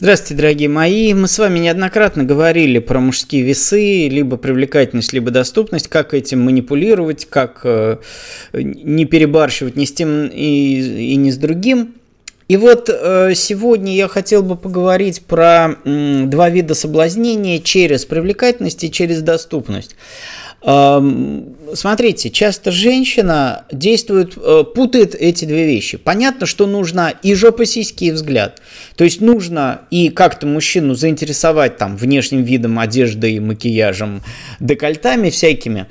Здравствуйте, дорогие мои. Мы с вами неоднократно говорили про мужские весы, либо привлекательность, либо доступность, как этим манипулировать, как э, не перебарщивать ни с тем и, и ни с другим. И вот э, сегодня я хотел бы поговорить про э, два вида соблазнения через привлекательность и через доступность. Смотрите, часто женщина действует, э, путает эти две вещи. Понятно, что нужно и жопа сиськи, и взгляд. То есть нужно и как-то мужчину заинтересовать там внешним видом, одеждой, макияжем, декольтами всякими.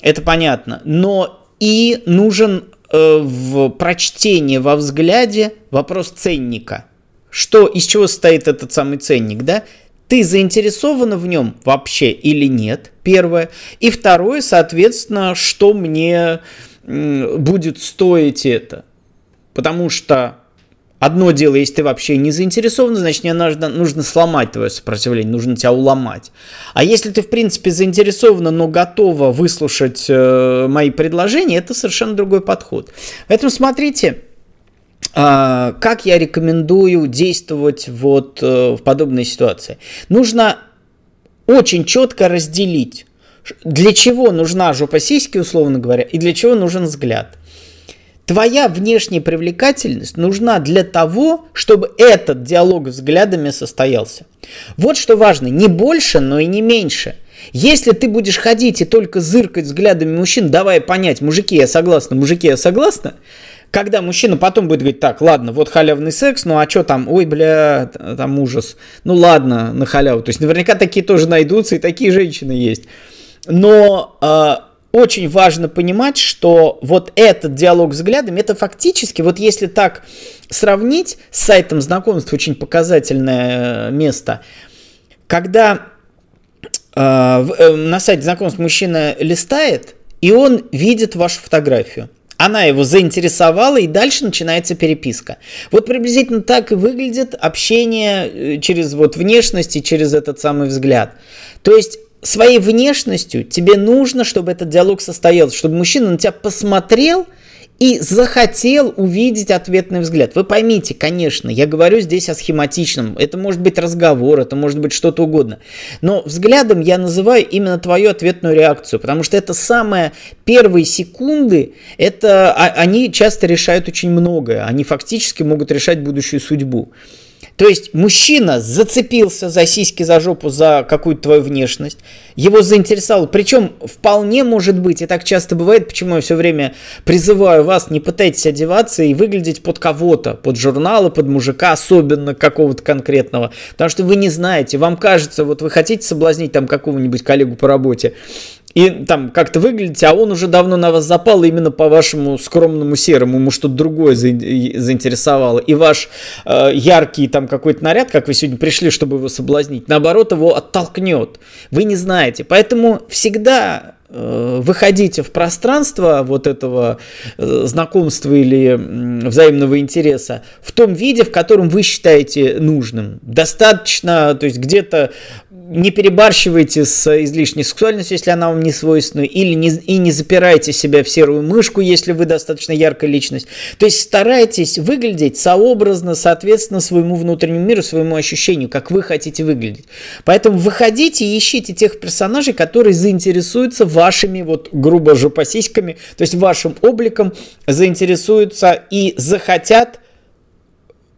Это понятно. Но и нужен э, в прочтении во взгляде вопрос ценника. Что, из чего состоит этот самый ценник, да? Ты заинтересована в нем вообще или нет, первое. И второе, соответственно, что мне будет стоить это. Потому что одно дело, если ты вообще не заинтересован, значит, мне нужно, нужно сломать твое сопротивление, нужно тебя уломать. А если ты, в принципе, заинтересована, но готова выслушать э, мои предложения, это совершенно другой подход. Поэтому смотрите, как я рекомендую действовать вот э, в подобной ситуации? Нужно очень четко разделить, для чего нужна жопа сиськи, условно говоря, и для чего нужен взгляд. Твоя внешняя привлекательность нужна для того, чтобы этот диалог взглядами состоялся. Вот что важно, не больше, но и не меньше. Если ты будешь ходить и только зыркать взглядами мужчин, давай понять, мужики, я согласна, мужики, я согласна, когда мужчина потом будет говорить, так, ладно, вот халявный секс, ну а что там, ой, бля, там ужас, ну ладно, на халяву. То есть наверняка такие тоже найдутся, и такие женщины есть. Но э, очень важно понимать, что вот этот диалог взглядами, это фактически, вот если так сравнить с сайтом знакомств, очень показательное место, когда э, э, на сайте знакомств мужчина листает, и он видит вашу фотографию она его заинтересовала, и дальше начинается переписка. Вот приблизительно так и выглядит общение э, через вот внешность и через этот самый взгляд. То есть своей внешностью тебе нужно, чтобы этот диалог состоялся, чтобы мужчина на тебя посмотрел – и захотел увидеть ответный взгляд. Вы поймите, конечно, я говорю здесь о схематичном. Это может быть разговор, это может быть что-то угодно. Но взглядом я называю именно твою ответную реакцию, потому что это самые первые секунды, это а, они часто решают очень многое. Они фактически могут решать будущую судьбу. То есть мужчина зацепился за сиськи, за жопу, за какую-то твою внешность, его заинтересовало. Причем вполне может быть, и так часто бывает, почему я все время призываю вас, не пытайтесь одеваться и выглядеть под кого-то, под журналы, под мужика, особенно какого-то конкретного. Потому что вы не знаете, вам кажется, вот вы хотите соблазнить там какого-нибудь коллегу по работе, и там как-то выглядите, а он уже давно на вас запал именно по вашему скромному серому, ему что-то другое заинтересовало. И ваш э, яркий там какой-то наряд, как вы сегодня пришли, чтобы его соблазнить, наоборот его оттолкнет. Вы не знаете. Поэтому всегда э, выходите в пространство вот этого э, знакомства или взаимного интереса в том виде, в котором вы считаете нужным. Достаточно, то есть где-то не перебарщивайте с излишней сексуальностью, если она вам не свойственна, или не, и не запирайте себя в серую мышку, если вы достаточно яркая личность. То есть старайтесь выглядеть сообразно, соответственно, своему внутреннему миру, своему ощущению, как вы хотите выглядеть. Поэтому выходите и ищите тех персонажей, которые заинтересуются вашими, вот грубо жопосиськами, то есть вашим обликом, заинтересуются и захотят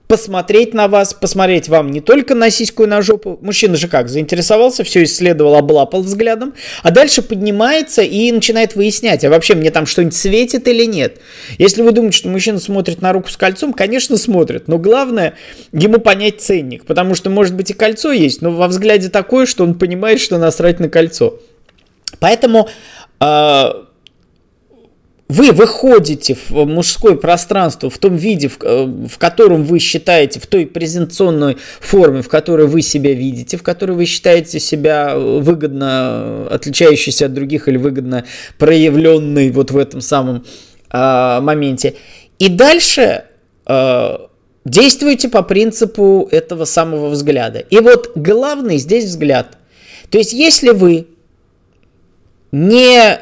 посмотреть на вас, посмотреть вам не только на сиську и на жопу. Мужчина же как, заинтересовался, все исследовал, облапал взглядом, а дальше поднимается и начинает выяснять, а вообще мне там что-нибудь светит или нет. Если вы думаете, что мужчина смотрит на руку с кольцом, конечно смотрит, но главное ему понять ценник, потому что может быть и кольцо есть, но во взгляде такое, что он понимает, что насрать на кольцо. Поэтому э, вы выходите в мужское пространство в том виде, в, э, в котором вы считаете, в той презентационной форме, в которой вы себя видите, в которой вы считаете себя выгодно отличающейся от других или выгодно проявленной вот в этом самом э, моменте. И дальше э, действуйте по принципу этого самого взгляда. И вот главный здесь взгляд. То есть если вы не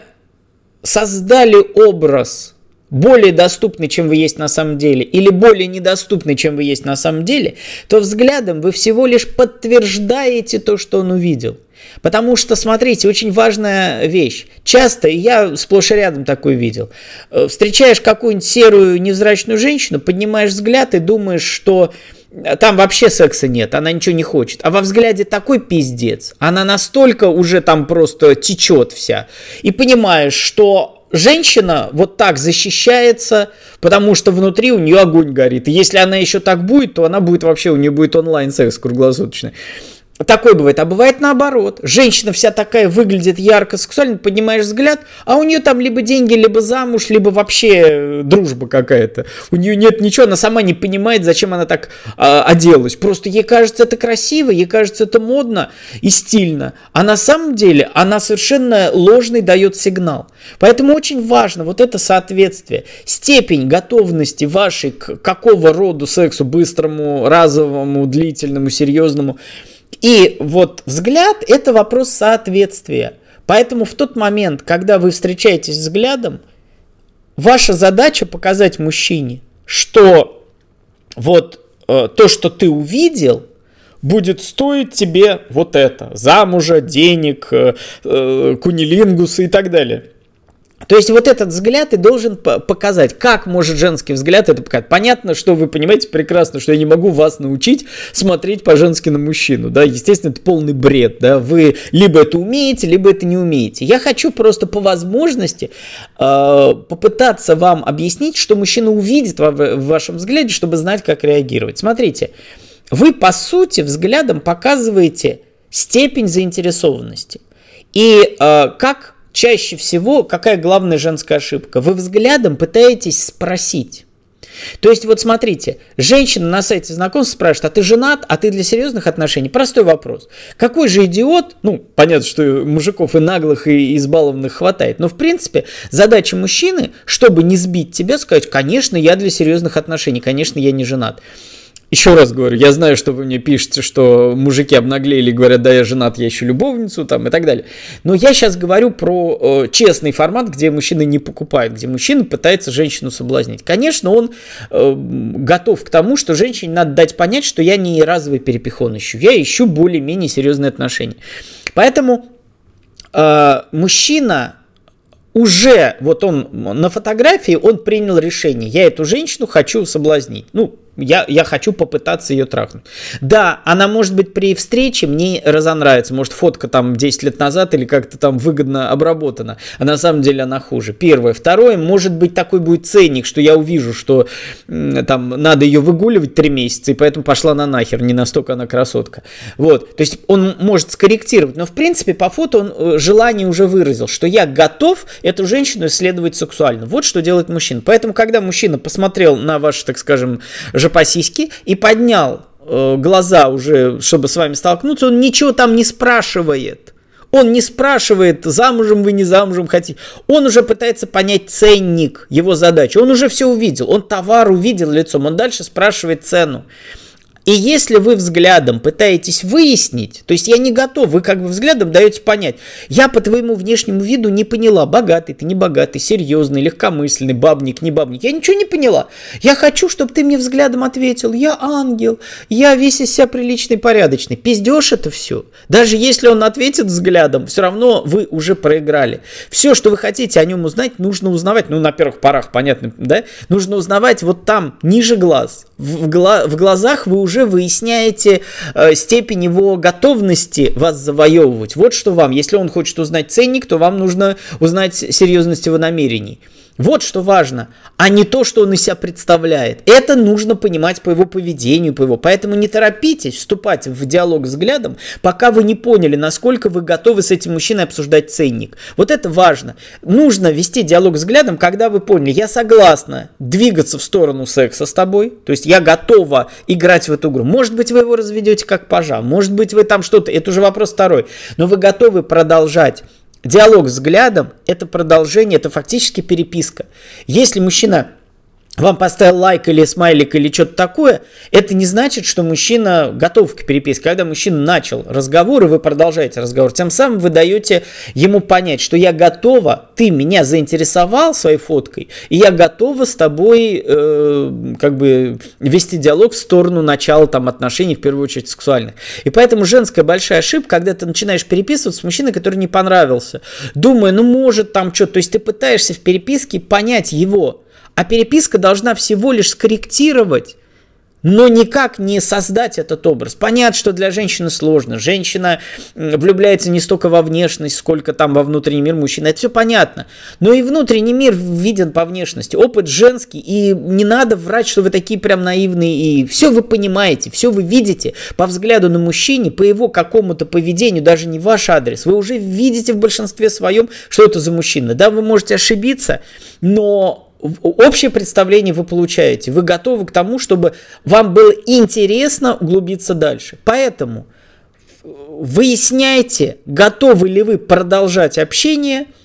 создали образ более доступны, чем вы есть на самом деле, или более недоступны, чем вы есть на самом деле, то взглядом вы всего лишь подтверждаете то, что он увидел. Потому что, смотрите, очень важная вещь. Часто, и я сплошь и рядом такой видел, э, встречаешь какую-нибудь серую невзрачную женщину, поднимаешь взгляд и думаешь, что там вообще секса нет, она ничего не хочет. А во взгляде такой пиздец, она настолько уже там просто течет вся. И понимаешь, что женщина вот так защищается, потому что внутри у нее огонь горит. И если она еще так будет, то она будет вообще, у нее будет онлайн-секс круглосуточный. Такое бывает. А бывает наоборот. Женщина вся такая выглядит ярко, сексуально, поднимаешь взгляд, а у нее там либо деньги, либо замуж, либо вообще э, дружба какая-то. У нее нет ничего, она сама не понимает, зачем она так а, оделась. Просто ей кажется это красиво, ей кажется это модно и стильно. А на самом деле она совершенно ложный дает сигнал. Поэтому очень важно вот это соответствие. Степень готовности вашей к какого рода сексу, быстрому, разовому, длительному, серьезному – и вот взгляд – это вопрос соответствия. Поэтому в тот момент, когда вы встречаетесь взглядом, ваша задача показать мужчине, что вот э, то, что ты увидел, будет стоить тебе вот это, замужа, денег, э, э, кунилингуса и так далее. То есть вот этот взгляд и должен показать, как может женский взгляд это показать. Понятно, что вы понимаете прекрасно, что я не могу вас научить смотреть по-женски на мужчину, да, естественно, это полный бред, да, вы либо это умеете, либо это не умеете. Я хочу просто по возможности э, попытаться вам объяснить, что мужчина увидит в, в вашем взгляде, чтобы знать, как реагировать. Смотрите, вы по сути взглядом показываете степень заинтересованности. И э, как чаще всего какая главная женская ошибка? Вы взглядом пытаетесь спросить. То есть вот смотрите, женщина на сайте знакомств спрашивает, а ты женат, а ты для серьезных отношений? Простой вопрос. Какой же идиот, ну, понятно, что мужиков и наглых, и избалованных хватает, но в принципе задача мужчины, чтобы не сбить тебя, сказать, конечно, я для серьезных отношений, конечно, я не женат. Еще раз говорю, я знаю, что вы мне пишете, что мужики обнаглели говорят, да, я женат, я ищу любовницу, там, и так далее. Но я сейчас говорю про э, честный формат, где мужчина не покупает, где мужчина пытается женщину соблазнить. Конечно, он э, готов к тому, что женщине надо дать понять, что я не разовый перепихон ищу, я ищу более-менее серьезные отношения. Поэтому э, мужчина уже, вот он на фотографии, он принял решение, я эту женщину хочу соблазнить. Ну, я, я хочу попытаться ее трахнуть. Да, она может быть при встрече мне разонравится. Может фотка там 10 лет назад или как-то там выгодно обработана. А на самом деле она хуже. Первое. Второе, может быть такой будет ценник, что я увижу, что там надо ее выгуливать 3 месяца, и поэтому пошла на нахер. Не настолько она красотка. Вот. То есть он может скорректировать. Но в принципе по фото он э, желание уже выразил, что я готов эту женщину исследовать сексуально. Вот что делает мужчина. Поэтому когда мужчина посмотрел на ваш, так скажем, жопосиськи и поднял э, глаза уже, чтобы с вами столкнуться, он ничего там не спрашивает. Он не спрашивает, замужем вы, не замужем хотите. Он уже пытается понять ценник, его задачи. Он уже все увидел. Он товар увидел лицом. Он дальше спрашивает цену. И если вы взглядом пытаетесь выяснить, то есть я не готов, вы как бы взглядом даете понять, я по твоему внешнему виду не поняла, богатый ты, не богатый, серьезный, легкомысленный, бабник, не бабник, я ничего не поняла. Я хочу, чтобы ты мне взглядом ответил, я ангел, я весь из себя приличный, порядочный. Пиздешь это все. Даже если он ответит взглядом, все равно вы уже проиграли. Все, что вы хотите о нем узнать, нужно узнавать, ну на первых порах, понятно, да? Нужно узнавать вот там, ниже глаз. В, гла в глазах вы уже уже выясняете э, степень его готовности вас завоевывать. Вот что вам, если он хочет узнать ценник, то вам нужно узнать серьезность его намерений. Вот что важно, а не то, что он из себя представляет. Это нужно понимать по его поведению, по его. Поэтому не торопитесь вступать в диалог взглядом, пока вы не поняли, насколько вы готовы с этим мужчиной обсуждать ценник. Вот это важно. Нужно вести диалог взглядом, когда вы поняли, я согласна двигаться в сторону секса с тобой, то есть я готова играть в эту игру. Может быть, вы его разведете как пажа, может быть, вы там что-то, это уже вопрос второй, но вы готовы продолжать Диалог взглядом – это продолжение, это фактически переписка. Если мужчина вам поставил лайк или смайлик или что-то такое, это не значит, что мужчина готов к переписке. Когда мужчина начал разговор, и вы продолжаете разговор, тем самым вы даете ему понять, что я готова, ты меня заинтересовал своей фоткой, и я готова с тобой э, как бы вести диалог в сторону начала там отношений, в первую очередь сексуальных. И поэтому женская большая ошибка, когда ты начинаешь переписываться с мужчиной, который не понравился, думая, ну может там что-то, то есть ты пытаешься в переписке понять его, а переписка должна всего лишь скорректировать но никак не создать этот образ. Понятно, что для женщины сложно. Женщина влюбляется не столько во внешность, сколько там во внутренний мир мужчины. Это все понятно. Но и внутренний мир виден по внешности. Опыт женский. И не надо врать, что вы такие прям наивные. И все вы понимаете, все вы видите по взгляду на мужчине, по его какому-то поведению, даже не ваш адрес. Вы уже видите в большинстве своем, что это за мужчина. Да, вы можете ошибиться, но общее представление вы получаете. Вы готовы к тому, чтобы вам было интересно углубиться дальше. Поэтому выясняйте, готовы ли вы продолжать общение –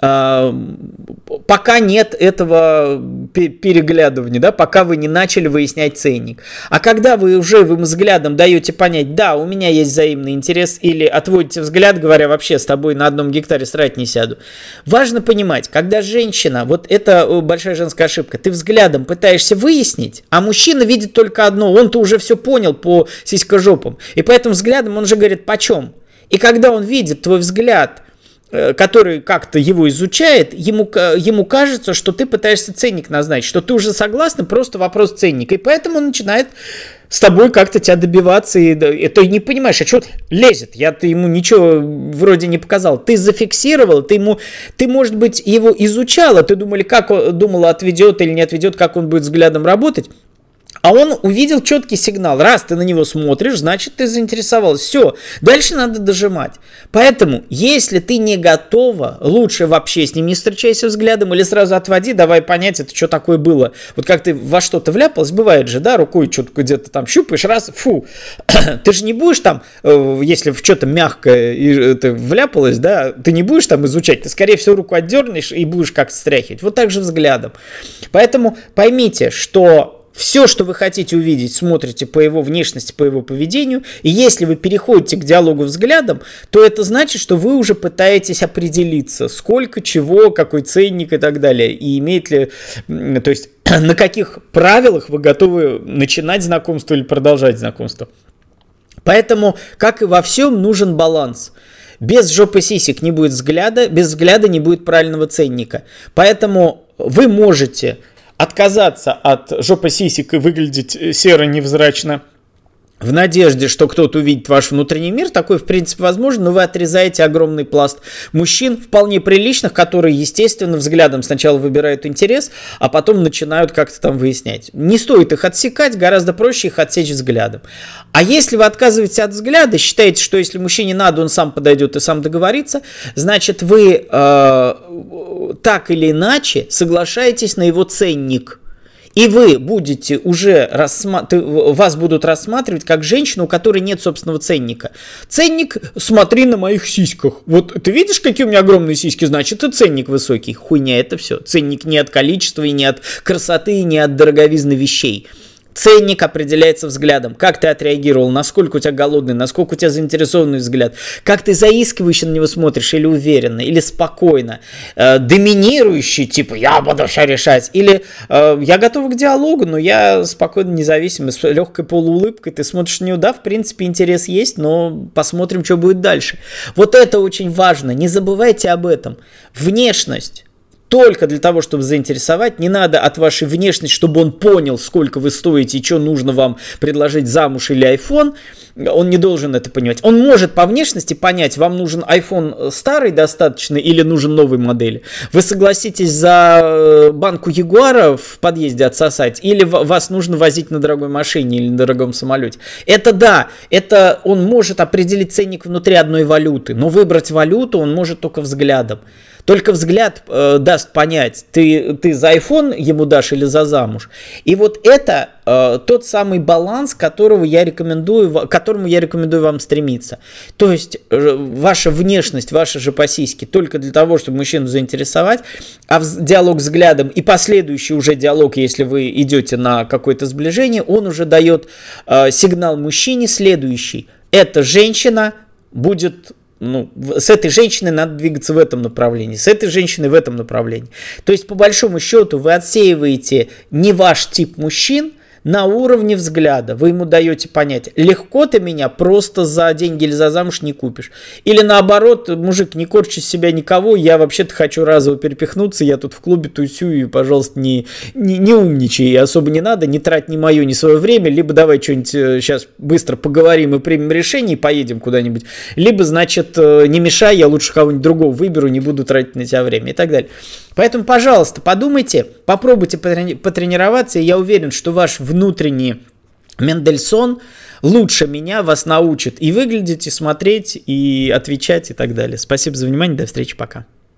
пока нет этого переглядывания, да, пока вы не начали выяснять ценник. А когда вы уже вы взглядом даете понять, да, у меня есть взаимный интерес, или отводите взгляд, говоря, вообще с тобой на одном гектаре срать не сяду. Важно понимать, когда женщина, вот это большая женская ошибка, ты взглядом пытаешься выяснить, а мужчина видит только одно, он-то уже все понял по сиськожопам, и поэтому взглядом он же говорит, почем? И когда он видит твой взгляд – Э, который как-то его изучает, ему, ему кажется, что ты пытаешься ценник назначить, что ты уже согласна, просто вопрос ценника. И поэтому он начинает с тобой как-то тебя добиваться, и, и ты не понимаешь, а что лезет? Я ты ему ничего вроде не показал. Ты зафиксировал, ты ему, ты, может быть, его изучала, ты думали, как думала, отведет или не отведет, как он будет взглядом работать. А он увидел четкий сигнал. Раз ты на него смотришь, значит ты заинтересовался. Все, дальше надо дожимать. Поэтому, если ты не готова, лучше вообще с ним не встречайся взглядом или сразу отводи, давай понять, это что такое было. Вот как ты во что-то вляпалась, бывает же, да, рукой что-то где-то там щупаешь, раз, фу. ты же не будешь там, э, если в что-то мягкое и ты вляпалась, да, ты не будешь там изучать, ты скорее всего руку отдернешь и будешь как-то стряхивать. Вот так же взглядом. Поэтому поймите, что все, что вы хотите увидеть, смотрите по его внешности, по его поведению. И если вы переходите к диалогу взглядом, то это значит, что вы уже пытаетесь определиться, сколько чего, какой ценник и так далее. И имеет ли, то есть на каких правилах вы готовы начинать знакомство или продолжать знакомство. Поэтому, как и во всем, нужен баланс. Без жопы сисек не будет взгляда, без взгляда не будет правильного ценника. Поэтому вы можете отказаться от жопы сисек и выглядеть э, серо невзрачно в надежде, что кто-то увидит ваш внутренний мир, такой в принципе возможно, но вы отрезаете огромный пласт мужчин, вполне приличных, которые, естественно, взглядом сначала выбирают интерес, а потом начинают как-то там выяснять. Не стоит их отсекать, гораздо проще их отсечь взглядом. А если вы отказываетесь от взгляда, считаете, что если мужчине надо, он сам подойдет и сам договорится, значит вы э, так или иначе соглашаетесь на его ценник – и вы будете уже рассматривать, вас будут рассматривать как женщину, у которой нет собственного ценника. Ценник, смотри на моих сиськах. Вот ты видишь, какие у меня огромные сиськи, значит, и ценник высокий. Хуйня это все. Ценник не от количества, и не от красоты, и не от дороговизны вещей. Ценник определяется взглядом. Как ты отреагировал, насколько у тебя голодный, насколько у тебя заинтересованный взгляд, как ты заискивающе на него смотришь, или уверенно, или спокойно, э, доминирующий, типа я буду все решать, или э, я готов к диалогу, но я спокойно, независимо, с легкой полуулыбкой, ты смотришь на него, да, в принципе интерес есть, но посмотрим, что будет дальше. Вот это очень важно, не забывайте об этом. Внешность только для того, чтобы заинтересовать. Не надо от вашей внешности, чтобы он понял, сколько вы стоите и что нужно вам предложить замуж или iPhone. Он не должен это понимать. Он может по внешности понять, вам нужен iPhone старый достаточно или нужен новый модель. Вы согласитесь за э, банку Ягуара в подъезде отсосать или вас нужно возить на дорогой машине или на дорогом самолете. Это да, это он может определить ценник внутри одной валюты, но выбрать валюту он может только взглядом. Только взгляд э, даст понять, ты, ты за iPhone ему дашь или за замуж. И вот это э, тот самый баланс, которого я рекомендую, к которому я рекомендую вам стремиться. То есть э, ваша внешность, ваши же по только для того, чтобы мужчину заинтересовать, а в, диалог взглядом и последующий уже диалог, если вы идете на какое-то сближение, он уже дает э, сигнал мужчине следующий. Эта женщина будет ну, с этой женщиной надо двигаться в этом направлении, с этой женщиной в этом направлении. То есть, по большому счету, вы отсеиваете не ваш тип мужчин, на уровне взгляда вы ему даете понять, легко ты меня просто за деньги или за замуж не купишь. Или наоборот, мужик, не корчи себя никого, я вообще-то хочу разово перепихнуться, я тут в клубе тусю, и, пожалуйста, не, не, не умничай, особо не надо, не трать ни мое, ни свое время, либо давай что-нибудь сейчас э, быстро поговорим и примем решение, и поедем куда-нибудь, либо, значит, э, не мешай, я лучше кого-нибудь другого выберу, не буду тратить на тебя время и так далее. Поэтому, пожалуйста, подумайте, попробуйте потренироваться, и я уверен, что ваш внутренний Мендельсон лучше меня вас научит и выглядеть, и смотреть, и отвечать, и так далее. Спасибо за внимание, до встречи, пока.